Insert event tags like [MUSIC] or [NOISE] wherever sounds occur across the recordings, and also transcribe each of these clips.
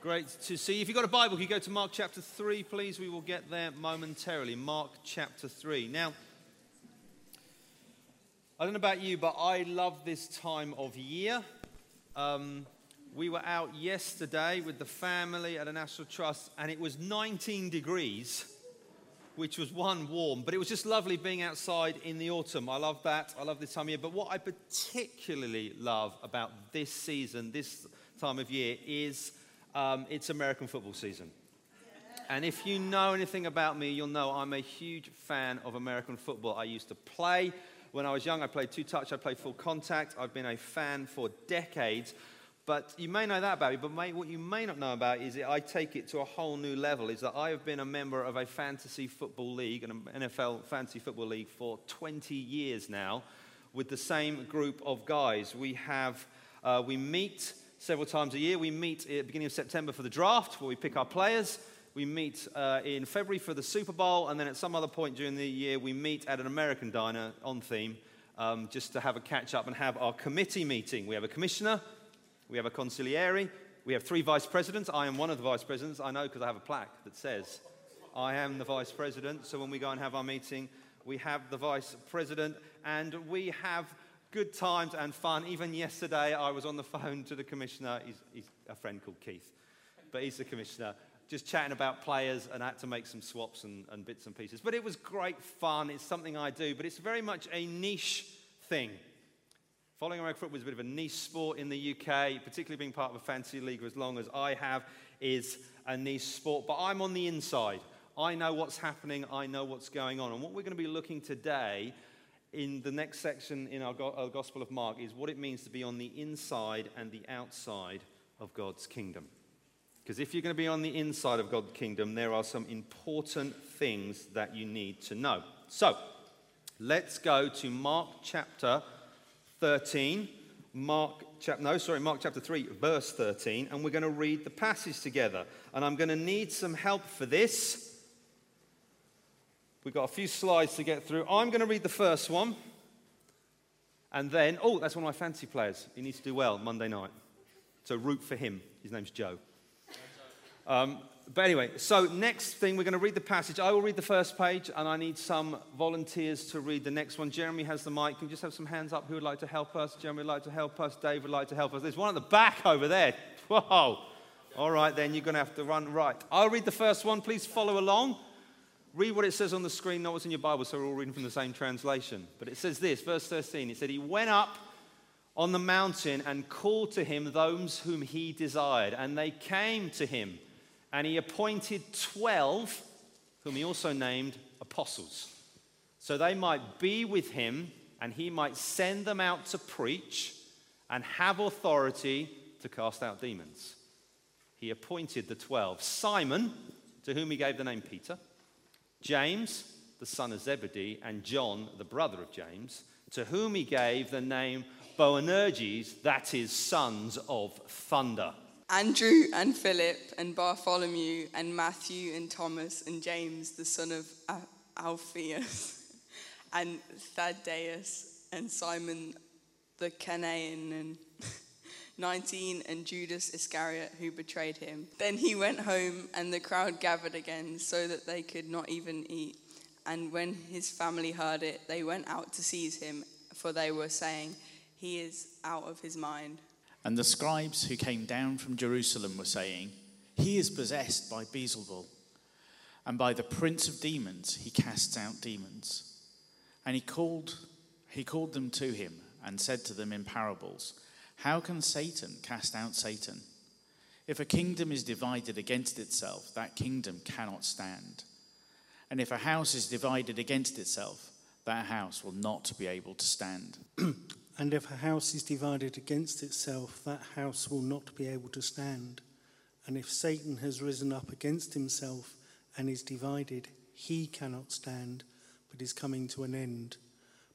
Great to see. If you've got a Bible, can you go to Mark chapter 3, please? We will get there momentarily. Mark chapter 3. Now, I don't know about you, but I love this time of year. Um, we were out yesterday with the family at a National Trust, and it was 19 degrees, which was one warm, but it was just lovely being outside in the autumn. I love that. I love this time of year. But what I particularly love about this season, this time of year, is um, it's American football season. And if you know anything about me, you'll know I'm a huge fan of American football. I used to play when I was young. I played two touch, I played full contact. I've been a fan for decades. But you may know that about me, but may, what you may not know about is that I take it to a whole new level. Is that I have been a member of a fantasy football league, an NFL fantasy football league, for 20 years now, with the same group of guys. We have, uh, we meet several times a year. We meet at the beginning of September for the draft, where we pick our players. We meet uh, in February for the Super Bowl, and then at some other point during the year, we meet at an American diner on theme um, just to have a catch up and have our committee meeting. We have a commissioner, we have a consigliere, we have three vice presidents. I am one of the vice presidents. I know because I have a plaque that says, I am the vice president. So when we go and have our meeting, we have the vice president, and we have good times and fun. Even yesterday, I was on the phone to the commissioner. He's, he's, a friend called Keith, but he's the commissioner. Just chatting about players and I had to make some swaps and, and bits and pieces. But it was great fun. It's something I do, but it's very much a niche thing. Following American football is a bit of a niche sport in the UK, particularly being part of a fantasy league as long as I have is a niche sport. But I'm on the inside. I know what's happening, I know what's going on. And what we're going to be looking today in the next section in our, our uh, Gospel of Mark is what it means to be on the inside and the outside of God's kingdom. Because if you're going to be on the inside of God's kingdom, there are some important things that you need to know. So, let's go to Mark chapter 13. Mark chapter, no, sorry, Mark chapter 3, verse 13, and we're going to read the passage together. And I'm going to need some help for this. We've got a few slides to get through. I'm going to read the first one. And then, oh, that's one of my fancy players. He needs to do well Monday night. So root for him. His name's Joe. Um, but anyway, so next thing, we're going to read the passage. I will read the first page, and I need some volunteers to read the next one. Jeremy has the mic. Can you just have some hands up who would like to help us? Jeremy would like to help us. Dave would like to help us. There's one at the back over there. Whoa. All right, then you're going to have to run right. I'll read the first one. Please follow along. Read what it says on the screen, not what's in your Bible, so we're all reading from the same translation. But it says this, verse 13. It said, He went up on the mountain and called to him those whom he desired, and they came to him. And he appointed 12, whom he also named apostles, so they might be with him and he might send them out to preach and have authority to cast out demons. He appointed the 12 Simon, to whom he gave the name Peter James, the son of Zebedee, and John, the brother of James, to whom he gave the name Boanerges, that is, sons of thunder. Andrew and Philip and Bartholomew and Matthew and Thomas and James, the son of Alphaeus, [LAUGHS] and Thaddeus and Simon the Canaan and 19 and Judas Iscariot who betrayed him. Then he went home and the crowd gathered again so that they could not even eat. And when his family heard it, they went out to seize him, for they were saying, He is out of his mind. And the scribes who came down from Jerusalem were saying, He is possessed by Beelzebul, and by the prince of demons he casts out demons. And he called, he called them to him and said to them in parables, how can Satan cast out Satan? If a kingdom is divided against itself, that kingdom cannot stand. And if a house is divided against itself, that house will not be able to stand. [CLEARS THROAT] and if a house is divided against itself, that house will not be able to stand. And if Satan has risen up against himself and is divided, he cannot stand, but is coming to an end.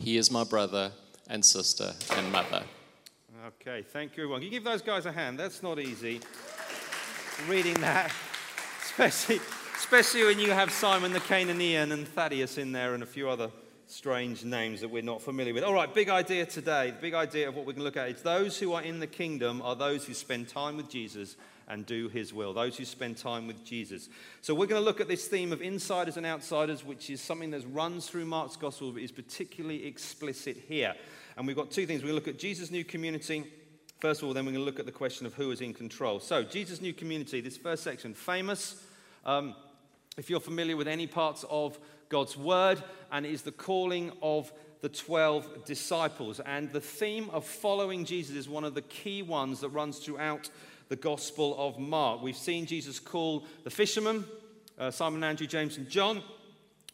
he is my brother and sister and mother. Okay, thank you, everyone. Can you give those guys a hand? That's not easy. Reading that, [LAUGHS] especially, especially when you have Simon the Cananaean and Thaddeus in there and a few other strange names that we're not familiar with. All right, big idea today. The big idea of what we can look at is those who are in the kingdom are those who spend time with Jesus and do his will, those who spend time with Jesus. So we're going to look at this theme of insiders and outsiders, which is something that runs through Mark's gospel, but is particularly explicit here. And we've got two things. To look at Jesus' new community. First of all, then we're going to look at the question of who is in control. So, Jesus' new community, this first section, famous. Um, if you're familiar with any parts of God's word, and it is the calling of the 12 disciples. And the theme of following Jesus is one of the key ones that runs throughout the Gospel of Mark. We've seen Jesus call the fishermen, uh, Simon, Andrew, James, and John.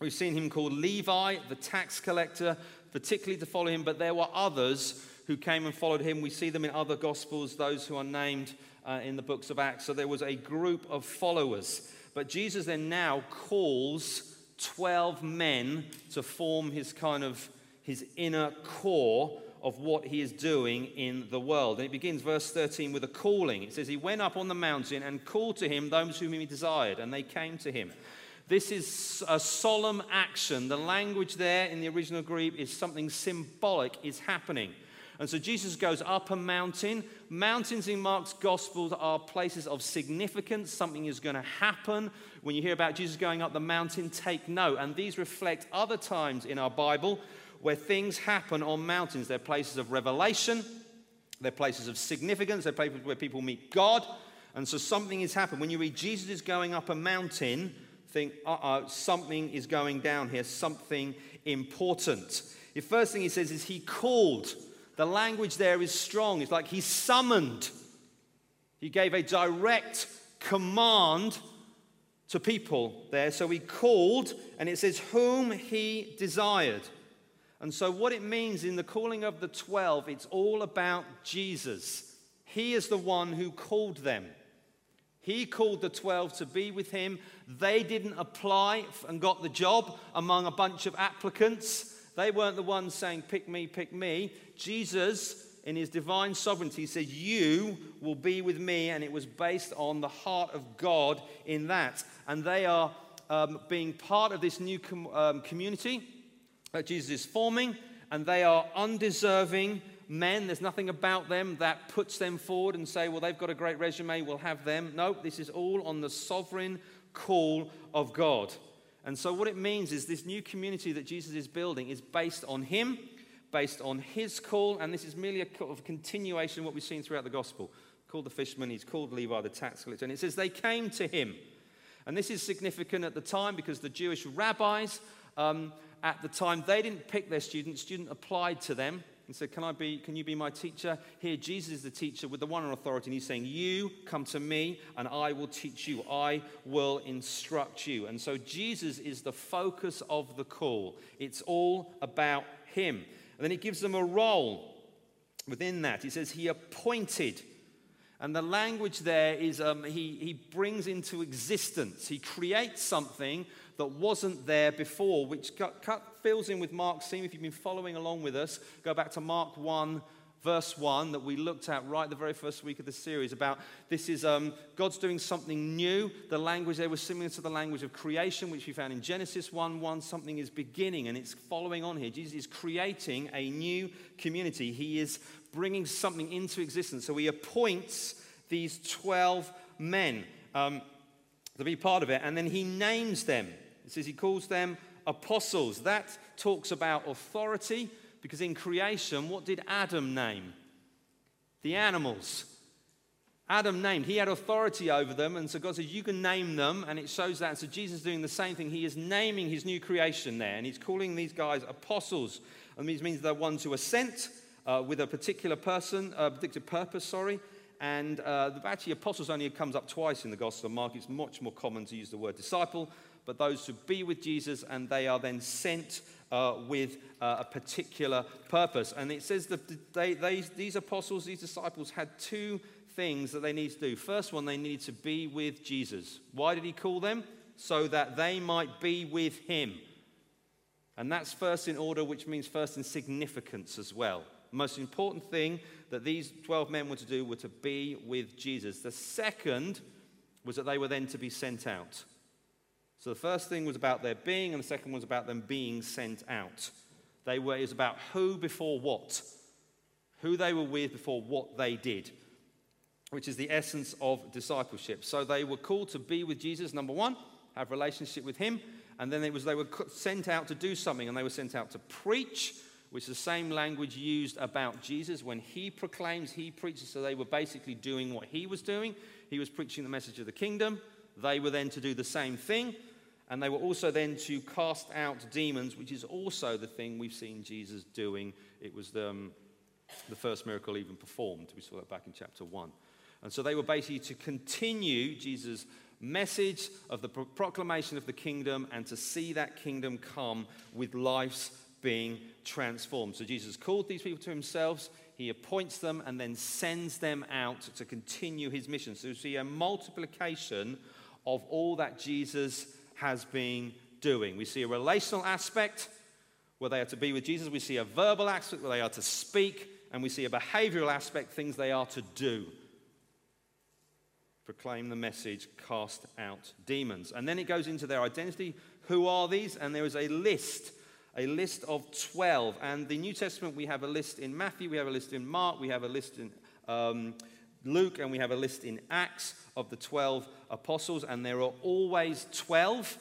We've seen him call Levi, the tax collector, particularly to follow him, but there were others who came and followed him. We see them in other Gospels, those who are named uh, in the books of Acts. So there was a group of followers. But Jesus then now calls 12 men to form his kind of his inner core of what he is doing in the world. And it begins, verse 13, with a calling. It says, He went up on the mountain and called to him those whom he desired, and they came to him. This is a solemn action. The language there in the original Greek is something symbolic is happening. And so Jesus goes up a mountain. Mountains in Mark's Gospels are places of significance. Something is going to happen. When you hear about Jesus going up the mountain, take note. And these reflect other times in our Bible where things happen on mountains. They're places of revelation, they're places of significance, they're places where people meet God. And so something is happening. When you read Jesus is going up a mountain, think, uh oh, something is going down here, something important. The first thing he says is he called. The language there is strong. It's like he summoned. He gave a direct command to people there. So he called, and it says, whom he desired. And so, what it means in the calling of the 12, it's all about Jesus. He is the one who called them. He called the 12 to be with him. They didn't apply and got the job among a bunch of applicants. They weren't the ones saying, Pick me, pick me. Jesus, in his divine sovereignty, said, You will be with me. And it was based on the heart of God in that. And they are um, being part of this new com- um, community that Jesus is forming, and they are undeserving men. There's nothing about them that puts them forward and say, Well, they've got a great resume, we'll have them. No, this is all on the sovereign call of God. And so, what it means is this new community that Jesus is building is based on Him, based on His call, and this is merely a of continuation of what we've seen throughout the gospel. Called the fisherman, he's called Levi the tax collector. And it says they came to him. And this is significant at the time because the Jewish rabbis um, at the time, they didn't pick their student, student applied to them and said, Can I be, can you be my teacher? Here, Jesus is the teacher with the one authority, and he's saying, You come to me, and I will teach you. I will instruct you. And so Jesus is the focus of the call. It's all about him. And then he gives them a role within that. He says, He appointed. And the language there is um, he, he brings into existence, he creates something that wasn't there before, which cut, cut, fills in with Mark's theme. If you've been following along with us, go back to Mark 1, verse 1 that we looked at right the very first week of the series about this is um, God's doing something new. The language there was similar to the language of creation, which we found in Genesis 1 1. Something is beginning and it's following on here. Jesus is creating a new community, He is bringing something into existence. So He appoints these 12 men um, to be part of it, and then He names them. It says he calls them apostles. That talks about authority because in creation, what did Adam name? The animals. Adam named. He had authority over them. And so God says, You can name them. And it shows that. So Jesus is doing the same thing. He is naming his new creation there. And he's calling these guys apostles. And these means they're ones who are sent uh, with a particular person, a particular purpose, sorry. And uh, actually, apostles only comes up twice in the Gospel of Mark. It's much more common to use the word disciple. But those who be with Jesus and they are then sent uh, with uh, a particular purpose. And it says that they, they, these apostles, these disciples had two things that they need to do. First one, they needed to be with Jesus. Why did he call them? So that they might be with him. And that's first in order, which means first in significance as well. Most important thing that these 12 men were to do were to be with Jesus. The second was that they were then to be sent out. So the first thing was about their being, and the second was about them being sent out. They were, it was about who before what, who they were with before what they did which is the essence of discipleship. So they were called to be with Jesus, number one, have relationship with him, and then it was they were sent out to do something, and they were sent out to preach, which is the same language used about Jesus when he proclaims, he preaches. So they were basically doing what he was doing. He was preaching the message of the kingdom. They were then to do the same thing, and they were also then to cast out demons, which is also the thing we've seen Jesus doing. It was the, um, the first miracle even performed. We saw that back in chapter 1. And so they were basically to continue Jesus' message of the proclamation of the kingdom and to see that kingdom come with lives being transformed. So Jesus called these people to himself, he appoints them, and then sends them out to continue his mission. So we see a multiplication of all that Jesus has been doing. We see a relational aspect where they are to be with Jesus, we see a verbal aspect where they are to speak, and we see a behavioral aspect, things they are to do proclaim the message, cast out demons. And then it goes into their identity. Who are these? And there is a list, a list of 12. And the New Testament, we have a list in Matthew, we have a list in Mark, we have a list in um, Luke, and we have a list in Acts of the 12 apostles. And there are always 12.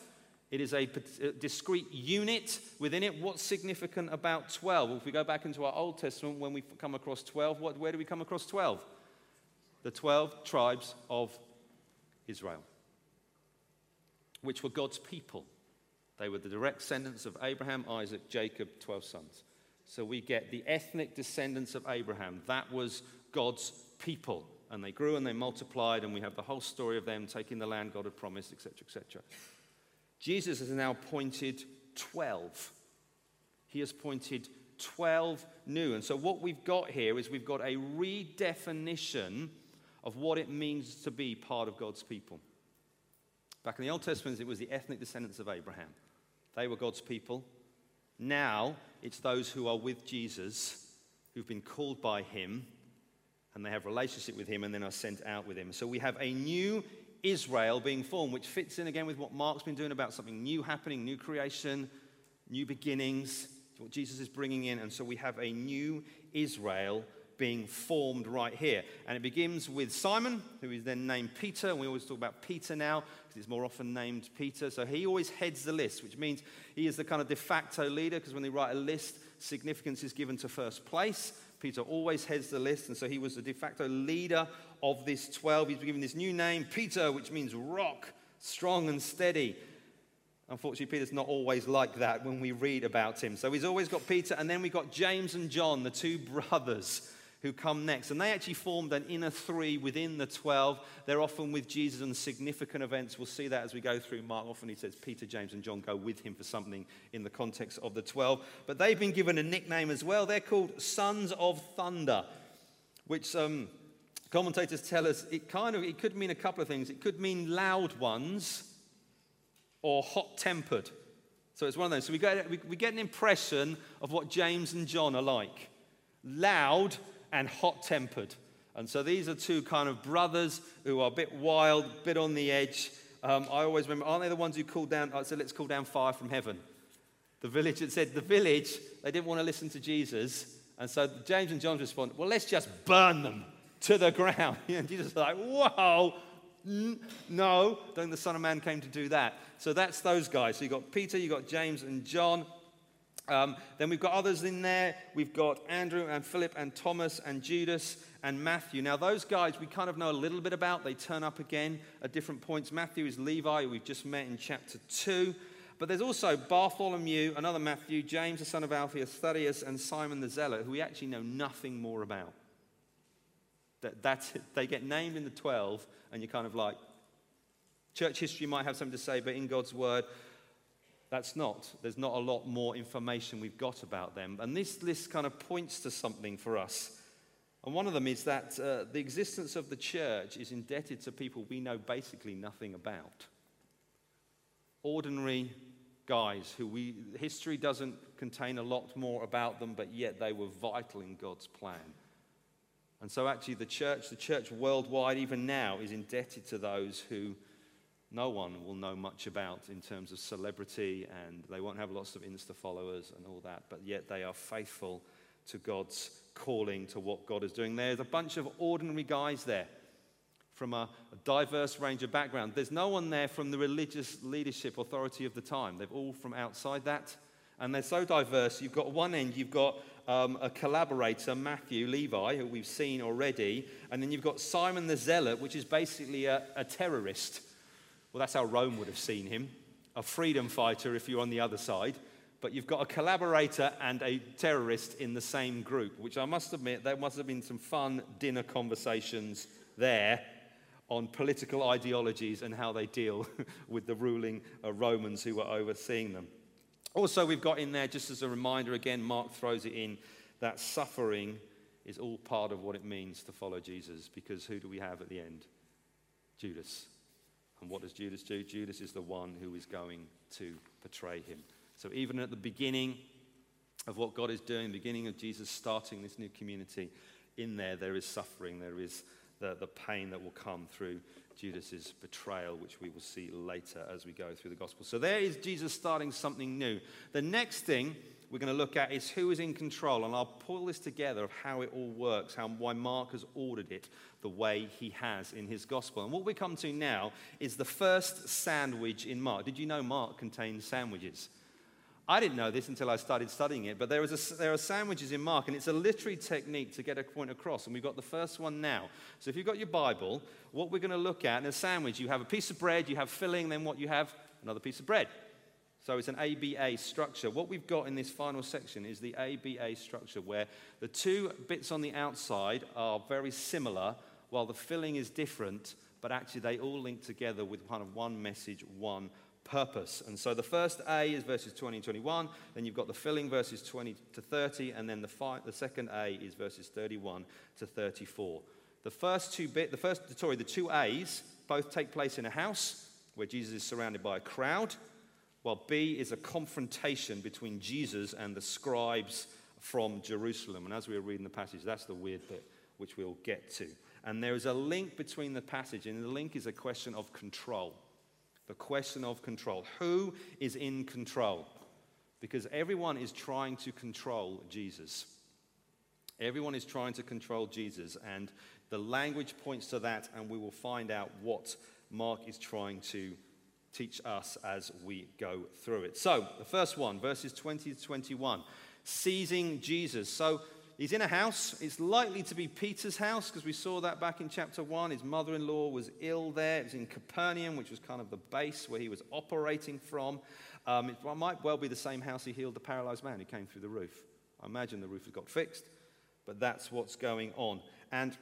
It is a uh, discrete unit within it. What's significant about 12? Well, if we go back into our Old Testament, when we come across 12, what, where do we come across 12? the 12 tribes of Israel, which were God's people. They were the direct descendants of Abraham, Isaac, Jacob, 12 sons. So we get the ethnic descendants of Abraham. That was God's people. And they grew and they multiplied, and we have the whole story of them taking the land God had promised, etc., etc. Jesus has now appointed 12. He has appointed 12 new. And so what we've got here is we've got a redefinition of what it means to be part of God's people. Back in the Old Testament, it was the ethnic descendants of Abraham. They were God's people. Now, it's those who are with Jesus, who've been called by him, and they have relationship with him and then are sent out with him. So we have a new Israel being formed, which fits in again with what Mark's been doing about something new happening, new creation, new beginnings, what Jesus is bringing in. And so we have a new Israel being formed right here. And it begins with Simon, who is then named Peter. And we always talk about Peter now because he's more often named Peter. So he always heads the list, which means he is the kind of de facto leader because when they write a list, significance is given to first place. Peter always heads the list, and so he was the de facto leader of this 12. He's given this new name, Peter, which means rock, strong and steady. Unfortunately, Peter's not always like that when we read about him. So he's always got Peter, and then we've got James and John, the two brothers who come next. And they actually formed an inner three within the 12. They're often with Jesus on significant events. We'll see that as we go through Mark. Often he says Peter, James, and John go with him for something in the context of the 12. But they've been given a nickname as well. They're called Sons of Thunder, which um, commentators tell us it kind of it could mean a couple of things. It could mean loud ones or hot tempered. So it's one of those. So we get, we get an impression of what James and John are like loud and hot tempered. And so these are two kind of brothers who are a bit wild, a bit on the edge. Um, I always remember, aren't they the ones who called down, I said, let's call down fire from heaven? The village had said, the village, they didn't want to listen to Jesus. And so James and John respond, well, let's just burn them to the ground. [LAUGHS] and Jesus is like, whoa, no, don't the Son of Man came to do that. So that's those guys. So you've got Peter, you've got James and John. Um, then we've got others in there. We've got Andrew and Philip and Thomas and Judas and Matthew. Now, those guys we kind of know a little bit about. They turn up again at different points. Matthew is Levi, we've just met in chapter 2. But there's also Bartholomew, another Matthew, James, the son of Alphaeus, Thaddeus, and Simon the Zealot, who we actually know nothing more about. That, that's, they get named in the 12, and you're kind of like, church history might have something to say, but in God's word, that's not. There's not a lot more information we've got about them. And this list kind of points to something for us. And one of them is that uh, the existence of the church is indebted to people we know basically nothing about. Ordinary guys who we, history doesn't contain a lot more about them, but yet they were vital in God's plan. And so, actually, the church, the church worldwide, even now, is indebted to those who no one will know much about in terms of celebrity, and they won't have lots of Insta followers and all that, but yet they are faithful to God's calling to what God is doing. There's a bunch of ordinary guys there from a, a diverse range of background. There's no one there from the religious leadership authority of the time. They're all from outside that. And they're so diverse. You've got one end, you've got um, a collaborator, Matthew Levi, who we've seen already. And then you've got Simon the Zealot, which is basically a, a terrorist. Well, that's how Rome would have seen him a freedom fighter if you're on the other side. But you've got a collaborator and a terrorist in the same group, which I must admit, there must have been some fun dinner conversations there on political ideologies and how they deal [LAUGHS] with the ruling Romans who were overseeing them. Also, we've got in there, just as a reminder again, Mark throws it in, that suffering is all part of what it means to follow Jesus, because who do we have at the end? Judas. And what does Judas do? Judas is the one who is going to betray him. So, even at the beginning of what God is doing, the beginning of Jesus starting this new community, in there, there is suffering, there is the, the pain that will come through Judas's betrayal, which we will see later as we go through the gospel. So there is Jesus starting something new. The next thing we're going to look at is who is in control, and I'll pull this together of how it all works, how why Mark has ordered it the way he has in his gospel. And what we come to now is the first sandwich in Mark. Did you know Mark contains sandwiches? I didn't know this until I started studying it, but there, is a, there are sandwiches in Mark, and it's a literary technique to get a point across. And we've got the first one now. So if you've got your Bible, what we're going to look at in a sandwich, you have a piece of bread, you have filling, then what you have? Another piece of bread. So it's an ABA structure. What we've got in this final section is the ABA structure, where the two bits on the outside are very similar, while the filling is different, but actually they all link together with kind of one message, one purpose. And so the first A is verses 20 and 21, then you've got the filling verses 20 to 30, and then the, fi- the second A is verses 31 to 34. The first two bit, the first, sorry, the two A's both take place in a house where Jesus is surrounded by a crowd, while B is a confrontation between Jesus and the scribes from Jerusalem. And as we were reading the passage, that's the weird bit, which we'll get to. And there is a link between the passage, and the link is a question of control. The question of control. Who is in control? Because everyone is trying to control Jesus. Everyone is trying to control Jesus, and the language points to that, and we will find out what Mark is trying to teach us as we go through it. So, the first one, verses 20 to 21, seizing Jesus. So, He's in a house. It's likely to be Peter's house because we saw that back in chapter 1. His mother in law was ill there. It was in Capernaum, which was kind of the base where he was operating from. Um, it might well be the same house he healed the paralyzed man who came through the roof. I imagine the roof has got fixed, but that's what's going on. And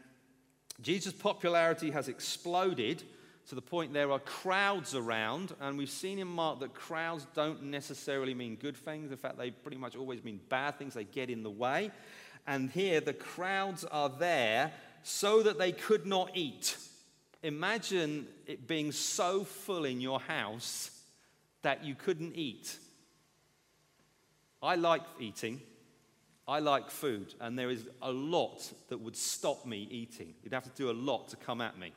Jesus' popularity has exploded to the point there are crowds around, and we've seen in Mark that crowds don't necessarily mean good things. In fact, they pretty much always mean bad things, they get in the way. And here the crowds are there so that they could not eat. Imagine it being so full in your house that you couldn't eat. I like eating. I like food, and there is a lot that would stop me eating. You'd have to do a lot to come at me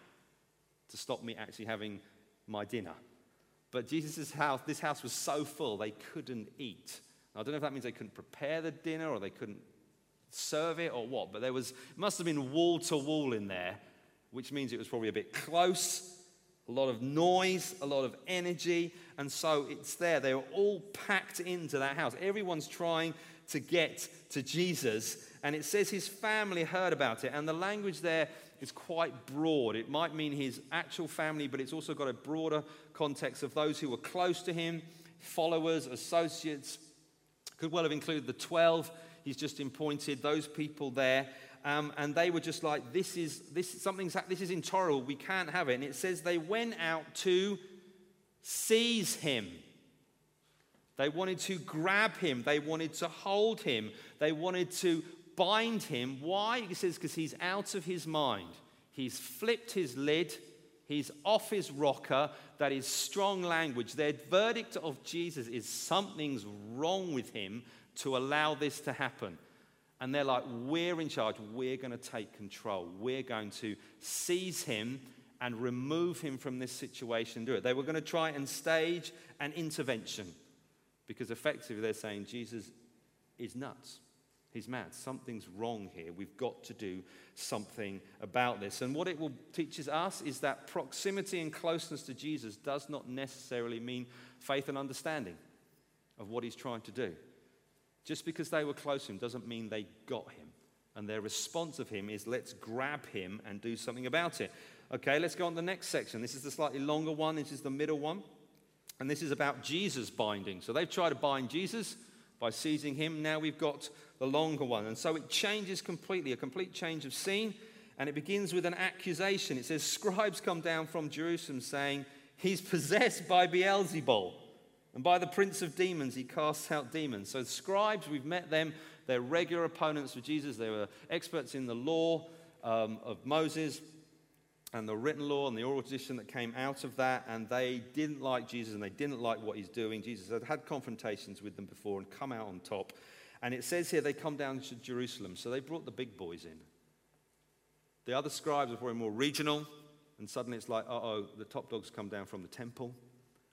to stop me actually having my dinner. But Jesus' house, this house was so full they couldn't eat. I don't know if that means they couldn't prepare the dinner or they couldn't serve it or what, but there was, must have been wall to wall in there, which means it was probably a bit close a lot of noise, a lot of energy, and so it's there. They were all packed into that house. Everyone's trying to get to Jesus, and it says his family heard about it, and the language there is quite broad. It might mean his actual family, but it's also got a broader context of those who were close to him, followers, associates. Could well have included the 12 he's just appointed, those people there. Um, and they were just like, this is, this, something's, this is intolerable. We can't have it. And it says they went out to seize him. They wanted to grab him. They wanted to hold him. They wanted to bind him. Why? He says, because he's out of his mind. He's flipped his lid. He's off his rocker. That is strong language. Their verdict of Jesus is something's wrong with him to allow this to happen. And they're like, we're in charge. We're going to take control. We're going to seize him and remove him from this situation. Do it. They were going to try and stage an intervention because effectively they're saying Jesus is nuts. He's mad. Something's wrong here. We've got to do something about this. And what it will teaches us is that proximity and closeness to Jesus does not necessarily mean faith and understanding of what he's trying to do. Just because they were close to him doesn't mean they got him. And their response of him is, let's grab him and do something about it. Okay, let's go on to the next section. This is the slightly longer one, this is the middle one. And this is about Jesus binding. So they've tried to bind Jesus by seizing him. Now we've got the longer one. And so it changes completely, a complete change of scene. And it begins with an accusation. It says, Scribes come down from Jerusalem saying, He's possessed by Beelzebul. And by the prince of demons, he casts out demons. So, scribes, we've met them. They're regular opponents of Jesus. They were experts in the law um, of Moses and the written law and the oral tradition that came out of that. And they didn't like Jesus and they didn't like what he's doing. Jesus had had confrontations with them before and come out on top. And it says here they come down to Jerusalem. So they brought the big boys in. The other scribes are probably more regional. And suddenly it's like, uh oh, the top dogs come down from the temple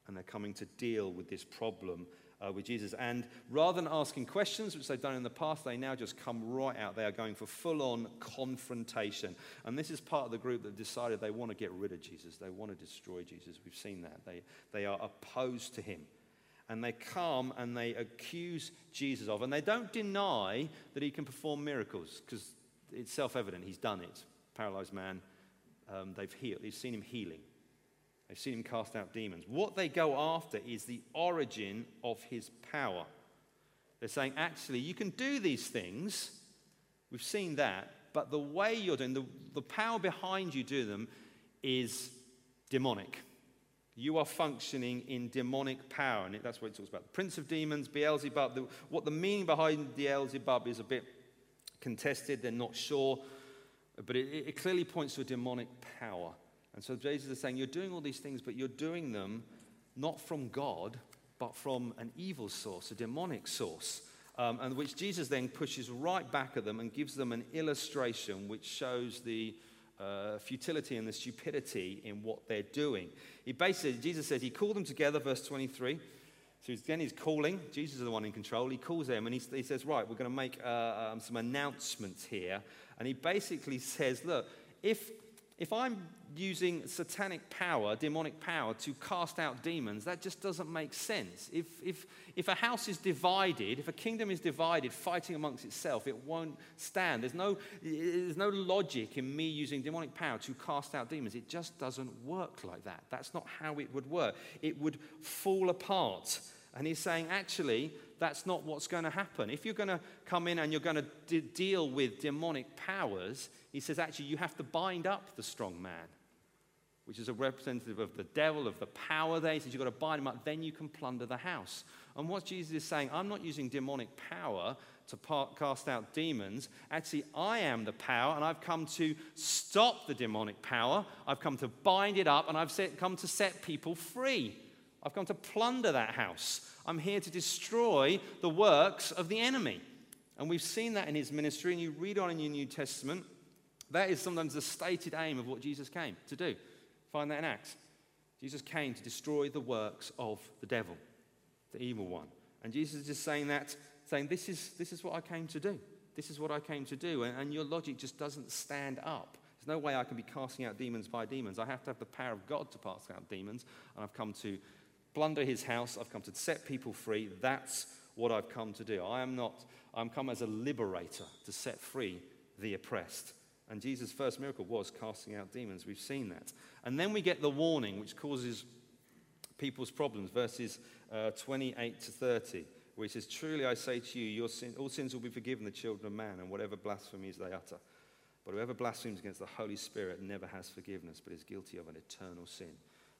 and they're coming to deal with this problem uh, with Jesus. And rather than asking questions, which they've done in the past, they now just come right out. They are going for full on confrontation. And this is part of the group that decided they want to get rid of Jesus, they want to destroy Jesus. We've seen that. They, they are opposed to him. And they come and they accuse Jesus of, and they don't deny that he can perform miracles because it's self evident he's done it. Paralyzed man, um, they've healed, they've seen him healing. They've seen him cast out demons. What they go after is the origin of his power. They're saying, actually, you can do these things. We've seen that. But the way you're doing, the, the power behind you do them is demonic. You are functioning in demonic power. And that's what it talks about. The prince of demons, Beelzebub. The, what the meaning behind Beelzebub is a bit contested. They're not sure. But it, it clearly points to a demonic power. And so Jesus is saying, You're doing all these things, but you're doing them not from God, but from an evil source, a demonic source. Um, and which Jesus then pushes right back at them and gives them an illustration which shows the uh, futility and the stupidity in what they're doing. He basically, Jesus says, He called them together, verse 23. So again, he's calling. Jesus is the one in control. He calls them and he, he says, Right, we're going to make uh, um, some announcements here. And he basically says, Look, if if I'm using satanic power, demonic power, to cast out demons, that just doesn't make sense. If, if, if a house is divided, if a kingdom is divided, fighting amongst itself, it won't stand. There's no, there's no logic in me using demonic power to cast out demons. It just doesn't work like that. That's not how it would work. It would fall apart. And he's saying, actually, that's not what's going to happen. If you're going to come in and you're going to de- deal with demonic powers, he says, actually, you have to bind up the strong man, which is a representative of the devil, of the power there. He says, you've got to bind him up, then you can plunder the house. And what Jesus is saying, I'm not using demonic power to part, cast out demons. Actually, I am the power, and I've come to stop the demonic power. I've come to bind it up, and I've set, come to set people free. I've come to plunder that house. I'm here to destroy the works of the enemy. And we've seen that in his ministry, and you read on in your New Testament. That is sometimes the stated aim of what Jesus came to do. Find that in Acts. Jesus came to destroy the works of the devil, the evil one. And Jesus is just saying that, saying, This is, this is what I came to do. This is what I came to do. And, and your logic just doesn't stand up. There's no way I can be casting out demons by demons. I have to have the power of God to cast out demons. And I've come to plunder his house. I've come to set people free. That's what I've come to do. I am not, I'm come as a liberator to set free the oppressed. And Jesus' first miracle was casting out demons. We've seen that. And then we get the warning, which causes people's problems, verses uh, 28 to 30, where he says, Truly I say to you, your sin, all sins will be forgiven the children of man, and whatever blasphemies they utter. But whoever blasphemes against the Holy Spirit never has forgiveness, but is guilty of an eternal sin.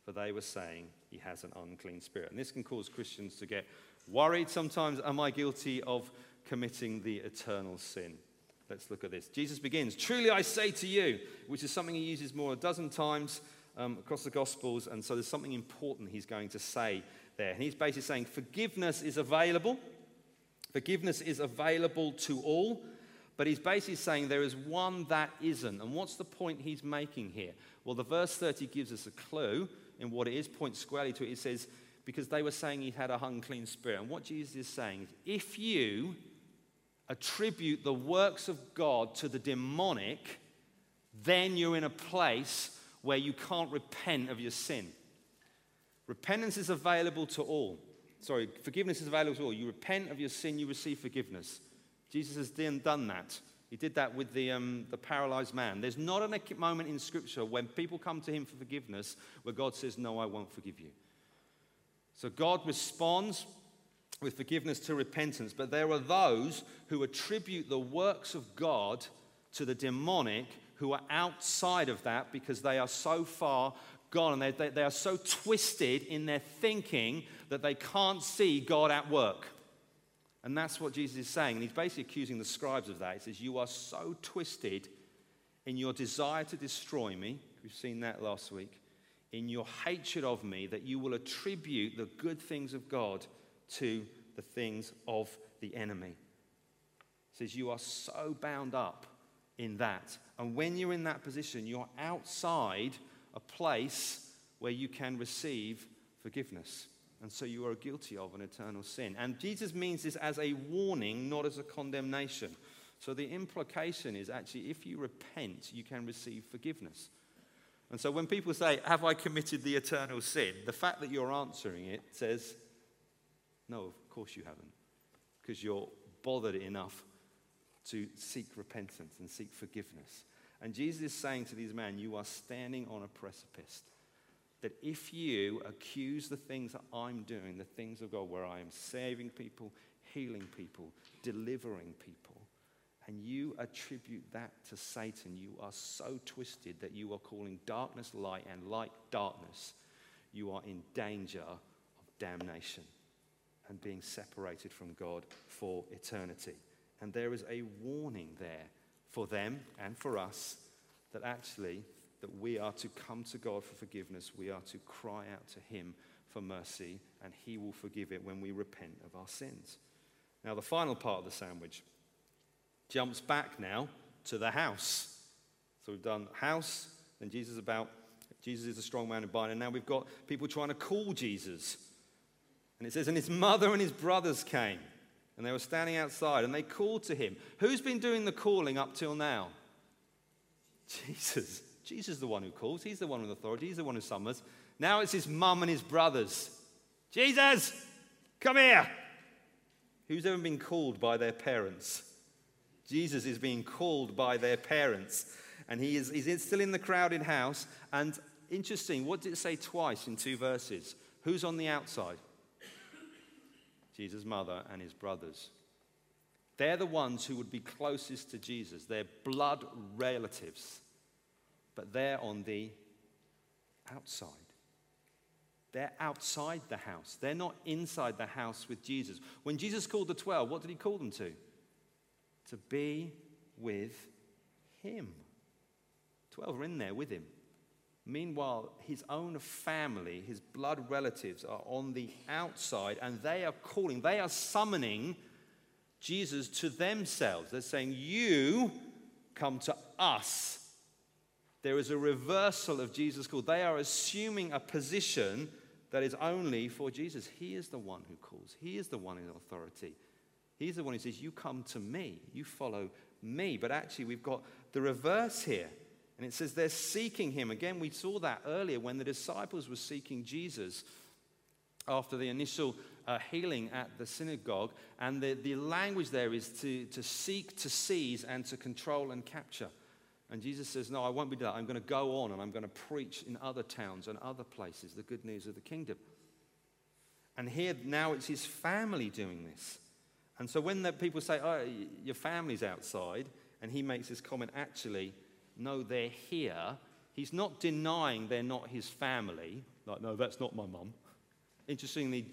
For they were saying he has an unclean spirit. And this can cause Christians to get worried sometimes. Am I guilty of committing the eternal sin? Let's look at this. Jesus begins, Truly I say to you, which is something he uses more a dozen times um, across the Gospels. And so there's something important he's going to say there. And he's basically saying, Forgiveness is available. Forgiveness is available to all. But he's basically saying there is one that isn't. And what's the point he's making here? Well, the verse 30 gives us a clue in what it is, points squarely to it. It says, because they were saying he had a unclean spirit. And what Jesus is saying is, if you attribute the works of God to the demonic, then you're in a place where you can't repent of your sin. Repentance is available to all. Sorry, forgiveness is available to all. You repent of your sin, you receive forgiveness. Jesus has done that. He did that with the, um, the paralyzed man. There's not a moment in Scripture when people come to him for forgiveness where God says, No, I won't forgive you. So God responds with forgiveness to repentance, but there are those who attribute the works of God to the demonic who are outside of that because they are so far gone and they, they, they are so twisted in their thinking that they can't see God at work. And that's what Jesus is saying. And he's basically accusing the scribes of that. He says, You are so twisted in your desire to destroy me. We've seen that last week. In your hatred of me, that you will attribute the good things of God to the things of the enemy. He says, You are so bound up in that. And when you're in that position, you're outside a place where you can receive forgiveness. And so you are guilty of an eternal sin. And Jesus means this as a warning, not as a condemnation. So the implication is actually if you repent, you can receive forgiveness. And so when people say, Have I committed the eternal sin? the fact that you're answering it says, No, of course you haven't. Because you're bothered enough to seek repentance and seek forgiveness. And Jesus is saying to these men, You are standing on a precipice that if you accuse the things that I'm doing, the things of God, where I am saving people, healing people, delivering people, and you attribute that to Satan, you are so twisted that you are calling darkness light and light darkness. You are in danger of damnation and being separated from God for eternity. And there is a warning there for them and for us that actually that we are to come to God for forgiveness. We are to cry out to Him for mercy, and He will forgive it when we repent of our sins. Now, the final part of the sandwich jumps back now to the house. So we've done house, and Jesus about Jesus is a strong man in bind, and now we've got people trying to call Jesus. And it says, and his mother and his brothers came, and they were standing outside, and they called to him. Who's been doing the calling up till now? Jesus. Jesus is the one who calls, he's the one with authority, he's the one who summons. Now it's his mum and his brothers. Jesus, come here. Who's ever been called by their parents? Jesus is being called by their parents. And he is he's still in the crowded house. And interesting, what did it say twice in two verses? Who's on the outside? Jesus' mother and his brothers. They're the ones who would be closest to Jesus. They're blood relatives but they're on the outside. They're outside the house. They're not inside the house with Jesus. When Jesus called the 12, what did he call them to? To be with him. 12 are in there with him. Meanwhile, his own family, his blood relatives, are on the outside and they are calling, they are summoning Jesus to themselves. They're saying, You come to us there is a reversal of Jesus' call. They are assuming a position that is only for Jesus. He is the one who calls, He is the one in authority. He's the one who says, You come to me, you follow me. But actually, we've got the reverse here. And it says they're seeking him. Again, we saw that earlier when the disciples were seeking Jesus after the initial uh, healing at the synagogue. And the, the language there is to, to seek, to seize, and to control and capture. And Jesus says, No, I won't be that. I'm going to go on and I'm going to preach in other towns and other places the good news of the kingdom. And here now it's his family doing this. And so when the people say, Oh, your family's outside, and he makes this comment, actually, no, they're here. He's not denying they're not his family. Like, no, that's not my mum. Interestingly,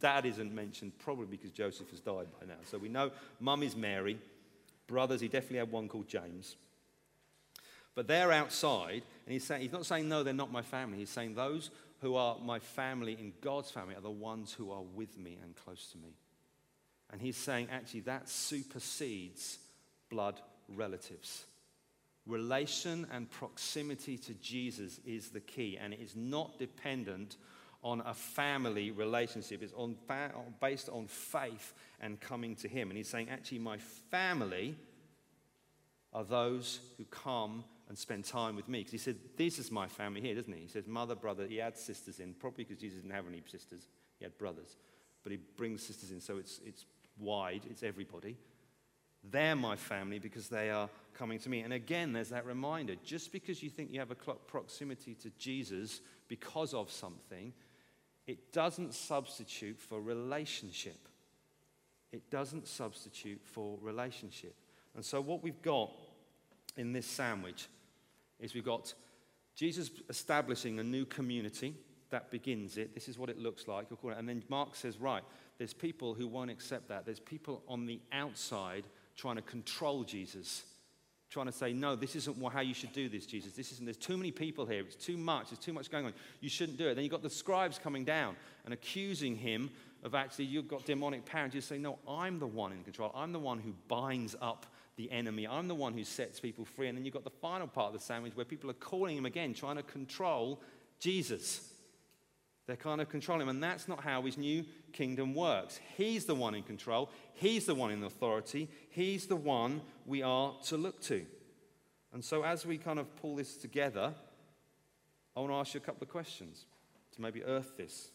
dad isn't mentioned, probably because Joseph has died by now. So we know mum is Mary. Brothers, he definitely had one called James. But they're outside, and he's, saying, he's not saying, no, they're not my family. He's saying, those who are my family in God's family are the ones who are with me and close to me. And he's saying, actually, that supersedes blood relatives. Relation and proximity to Jesus is the key, and it is not dependent on a family relationship. It's on, based on faith and coming to Him. And He's saying, actually, my family are those who come and spend time with me. Because He said, This is my family here, doesn't He? He says, Mother, brother. He adds sisters in, probably because Jesus didn't have any sisters, He had brothers. But He brings sisters in, so it's, it's wide, it's everybody. They're my family because they are coming to me. And again, there's that reminder just because you think you have a proximity to Jesus because of something, it doesn't substitute for relationship. It doesn't substitute for relationship. And so, what we've got in this sandwich is we've got Jesus establishing a new community that begins it. This is what it looks like. And then Mark says, right, there's people who won't accept that. There's people on the outside trying to control Jesus, trying to say, no, this isn't how you should do this, Jesus. This isn't, there's too many people here. It's too much. There's too much going on. You shouldn't do it. Then you've got the scribes coming down and accusing him of actually, you've got demonic. And Jesus saying, no, I'm the one in control. I'm the one who binds up the enemy. I'm the one who sets people free. And then you've got the final part of the sandwich where people are calling him again, trying to control Jesus. They're kind of controlling him. And that's not how his new kingdom works. He's the one in control, he's the one in authority, he's the one we are to look to. And so, as we kind of pull this together, I want to ask you a couple of questions to maybe earth this,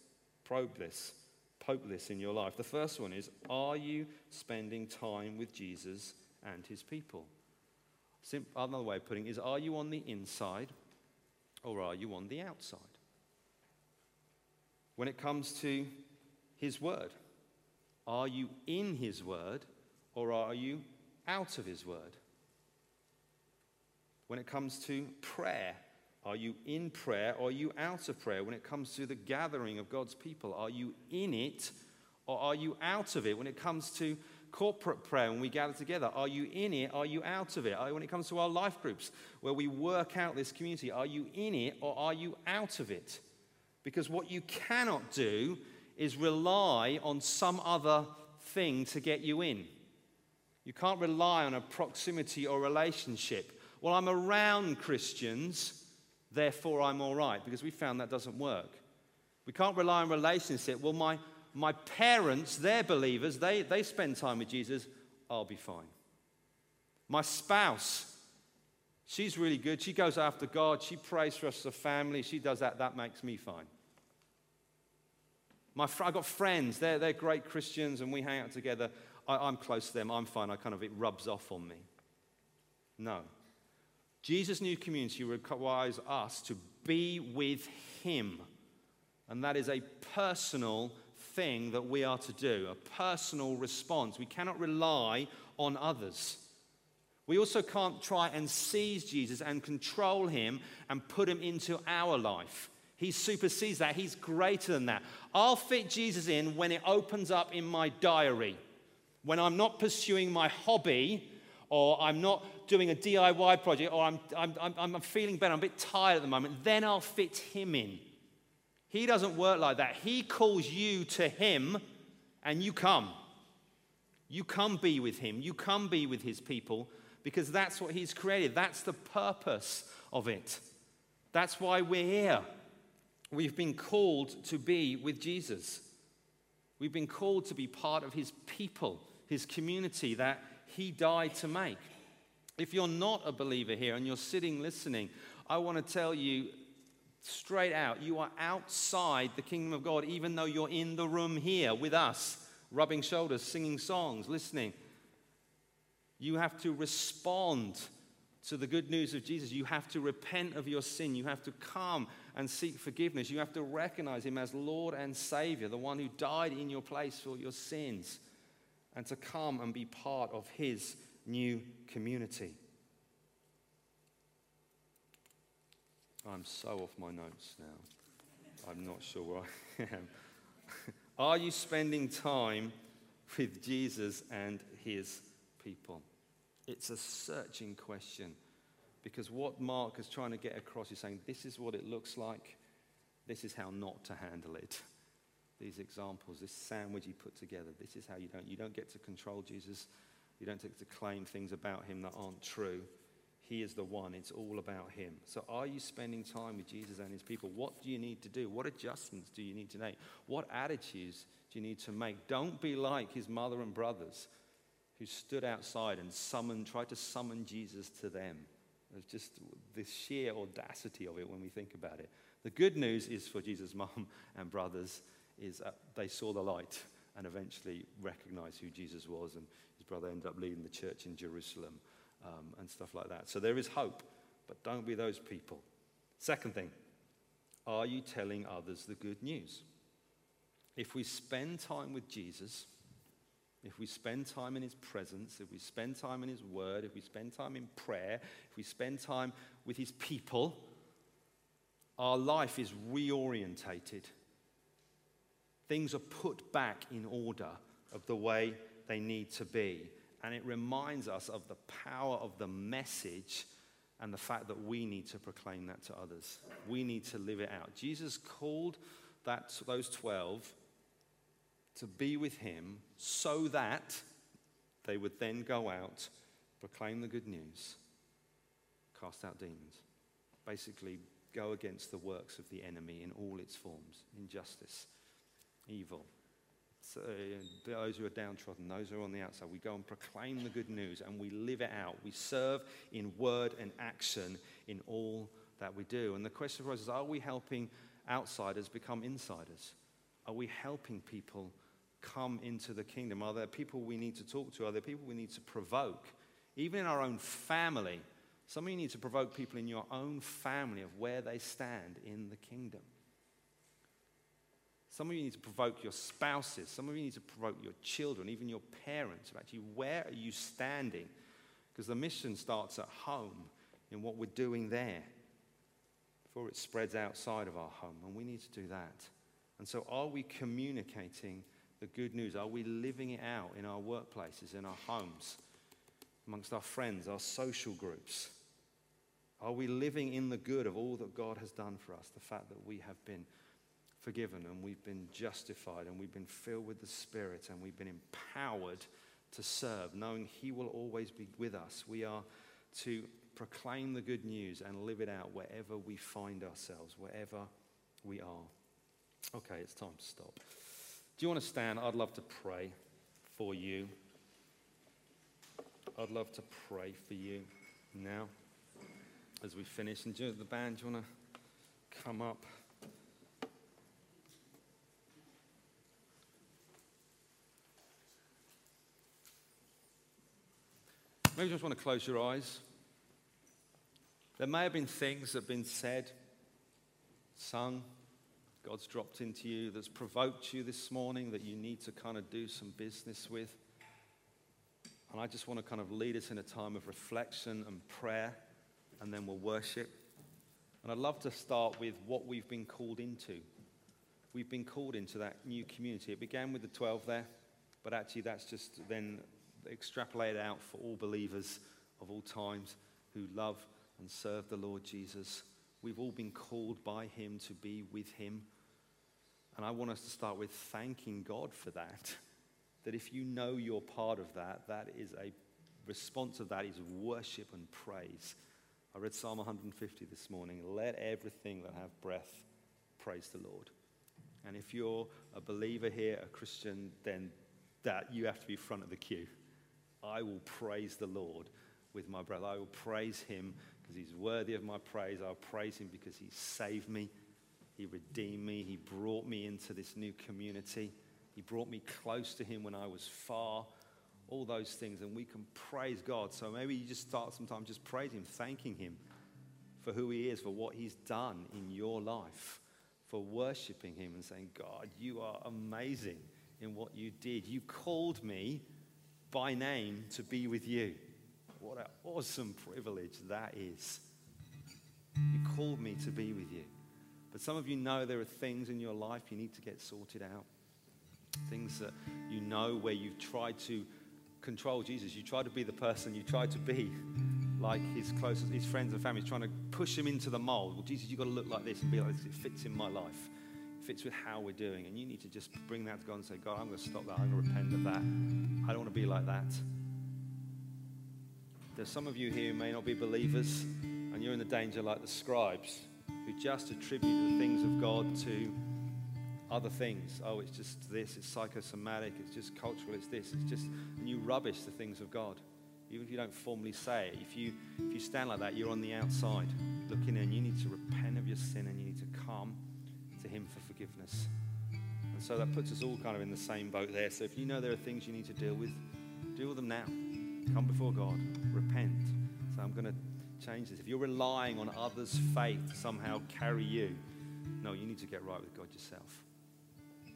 probe this, poke this in your life. The first one is Are you spending time with Jesus and his people? another way of putting it is Are you on the inside or are you on the outside? when it comes to His Word? Are you in His Word or are you out of His Word? When it comes to prayer, are you in prayer or are you out of prayer? When it comes to the gathering of God's people, are you in it or are you out of it? When it comes to corporate prayer, when we gather together, are you in it? Are you out of it? Uh, when it comes to our life groups, where we work out this community, are you in it or are you out of it? Because what you cannot do is rely on some other thing to get you in. You can't rely on a proximity or relationship. Well, I'm around Christians, therefore I'm all right, because we found that doesn't work. We can't rely on relationship. Well, my, my parents, they're believers, they, they spend time with Jesus, I'll be fine. My spouse, She's really good. She goes after God. She prays for us as a family. She does that. That makes me fine. My fr- I've got friends. They're, they're great Christians and we hang out together. I, I'm close to them. I'm fine. I kind of, it rubs off on me. No. Jesus' new community requires us to be with Him. And that is a personal thing that we are to do, a personal response. We cannot rely on others. We also can't try and seize Jesus and control him and put him into our life. He supersedes that. He's greater than that. I'll fit Jesus in when it opens up in my diary, when I'm not pursuing my hobby, or I'm not doing a DIY project, or I'm, I'm, I'm, I'm feeling better, I'm a bit tired at the moment. Then I'll fit him in. He doesn't work like that. He calls you to him, and you come. You come be with him, you come be with his people because that's what He's created. That's the purpose of it. That's why we're here. We've been called to be with Jesus. We've been called to be part of His people, His community that He died to make. If you're not a believer here and you're sitting listening, I want to tell you straight out you are outside the kingdom of God, even though you're in the room here with us, rubbing shoulders, singing songs, listening. You have to respond to the good news of Jesus. You have to repent of your sin. You have to come and seek forgiveness. You have to recognize Him as Lord and Savior, the one who died in your place for your sins, and to come and be part of His new community. I'm so off my notes now. I'm not sure where I am. [LAUGHS] Are you spending time with Jesus and his people? It's a searching question because what Mark is trying to get across is saying this is what it looks like, this is how not to handle it. These examples, this sandwich he put together, this is how you don't. You don't get to control Jesus. You don't get to claim things about him that aren't true. He is the one. It's all about Him. So, are you spending time with Jesus and His people? What do you need to do? What adjustments do you need to make? What attitudes do you need to make? Don't be like His mother and brothers who stood outside and summoned, tried to summon Jesus to them. There's just the sheer audacity of it when we think about it. The good news is for Jesus' [LAUGHS] mom and brothers is they saw the light and eventually recognized who Jesus was, and his brother ended up leading the church in Jerusalem um, and stuff like that. So there is hope, but don't be those people. Second thing, are you telling others the good news? If we spend time with Jesus, if we spend time in his presence, if we spend time in his word, if we spend time in prayer, if we spend time with his people, our life is reorientated. Things are put back in order of the way they need to be and it reminds us of the power of the message and the fact that we need to proclaim that to others. We need to live it out. Jesus called that, those 12 to be with him so that they would then go out, proclaim the good news, cast out demons. Basically, go against the works of the enemy in all its forms injustice, evil, So, those who are downtrodden, those who are on the outside. We go and proclaim the good news and we live it out. We serve in word and action in all that we do. And the question arises are we helping outsiders become insiders? Are we helping people come into the kingdom? Are there people we need to talk to? Are there people we need to provoke? Even in our own family, some of you need to provoke people in your own family of where they stand in the kingdom. Some of you need to provoke your spouses. Some of you need to provoke your children, even your parents. Actually, where are you standing? Because the mission starts at home in what we're doing there before it spreads outside of our home. And we need to do that. And so, are we communicating the good news? Are we living it out in our workplaces, in our homes, amongst our friends, our social groups? Are we living in the good of all that God has done for us? The fact that we have been forgiven and we've been justified and we've been filled with the Spirit and we've been empowered to serve, knowing He will always be with us. We are to proclaim the good news and live it out wherever we find ourselves, wherever we are. Okay, it's time to stop. Do you want to stand? I'd love to pray for you. I'd love to pray for you now as we finish. And do the band, do you want to come up? Maybe you just want to close your eyes. There may have been things that have been said, sung, God's dropped into you that's provoked you this morning that you need to kind of do some business with. And I just want to kind of lead us in a time of reflection and prayer, and then we'll worship. And I'd love to start with what we've been called into. We've been called into that new community. It began with the 12 there, but actually that's just then extrapolated out for all believers of all times who love and serve the Lord Jesus. We've all been called by Him to be with Him. And I want us to start with thanking God for that. [LAUGHS] That if you know you're part of that, that is a response of that is worship and praise. I read Psalm 150 this morning. Let everything that have breath praise the Lord. And if you're a believer here, a Christian, then that you have to be front of the queue. I will praise the Lord with my breath. I will praise him because he's worthy of my praise. I'll praise him because he saved me, he redeemed me, he brought me into this new community, he brought me close to him when I was far. All those things, and we can praise God. So maybe you just start sometimes just praising Him, thanking Him for who He is, for what He's done in your life, for worshiping Him and saying, God, you are amazing in what you did. You called me by name to be with you. What an awesome privilege that is. You called me to be with you. But some of you know there are things in your life you need to get sorted out. Things that you know where you've tried to control Jesus. You try to be the person you try to be, like his closest, his friends and family, trying to push him into the mold. Well, Jesus, you've got to look like this and be like this. It fits in my life. It fits with how we're doing. And you need to just bring that to God and say, God, I'm going to stop that. I'm going to repent of that. I don't want to be like that. There's some of you here who may not be believers, and you're in the danger like the scribes, who just attribute the things of God to other things. Oh, it's just this, it's psychosomatic, it's just cultural, it's this, it's just, and you rubbish the things of God. Even if you don't formally say it, if you, if you stand like that, you're on the outside looking in. You need to repent of your sin and you need to come to Him for forgiveness. And so that puts us all kind of in the same boat there. So if you know there are things you need to deal with, deal with them now. Come before God, repent. So I'm going to change this. If you're relying on others' faith to somehow carry you, no, you need to get right with God yourself.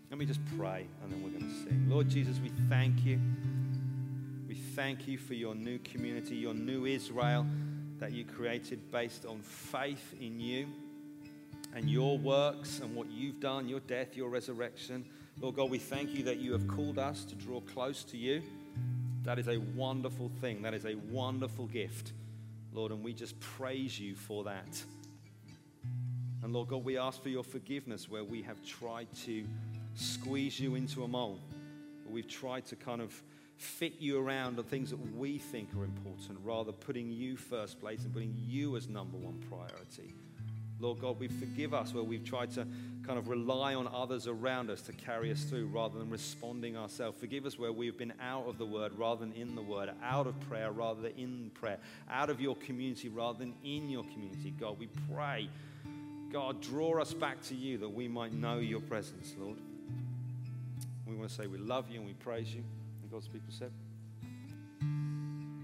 Let me just pray and then we're going to sing. Lord Jesus, we thank you. We thank you for your new community, your new Israel that you created based on faith in you and your works and what you've done, your death, your resurrection. Lord God, we thank you that you have called us to draw close to you. That is a wonderful thing. That is a wonderful gift, Lord, and we just praise you for that. And Lord God, we ask for your forgiveness where we have tried to squeeze you into a mold, we've tried to kind of fit you around the things that we think are important rather putting you first place and putting you as number one priority. Lord God, we forgive us where we've tried to kind of rely on others around us to carry us through rather than responding ourselves. Forgive us where we've been out of the word rather than in the word, out of prayer rather than in prayer, out of your community rather than in your community. God, we pray, God, draw us back to you that we might know your presence, Lord. We want to say we love you and we praise you. And God's people said,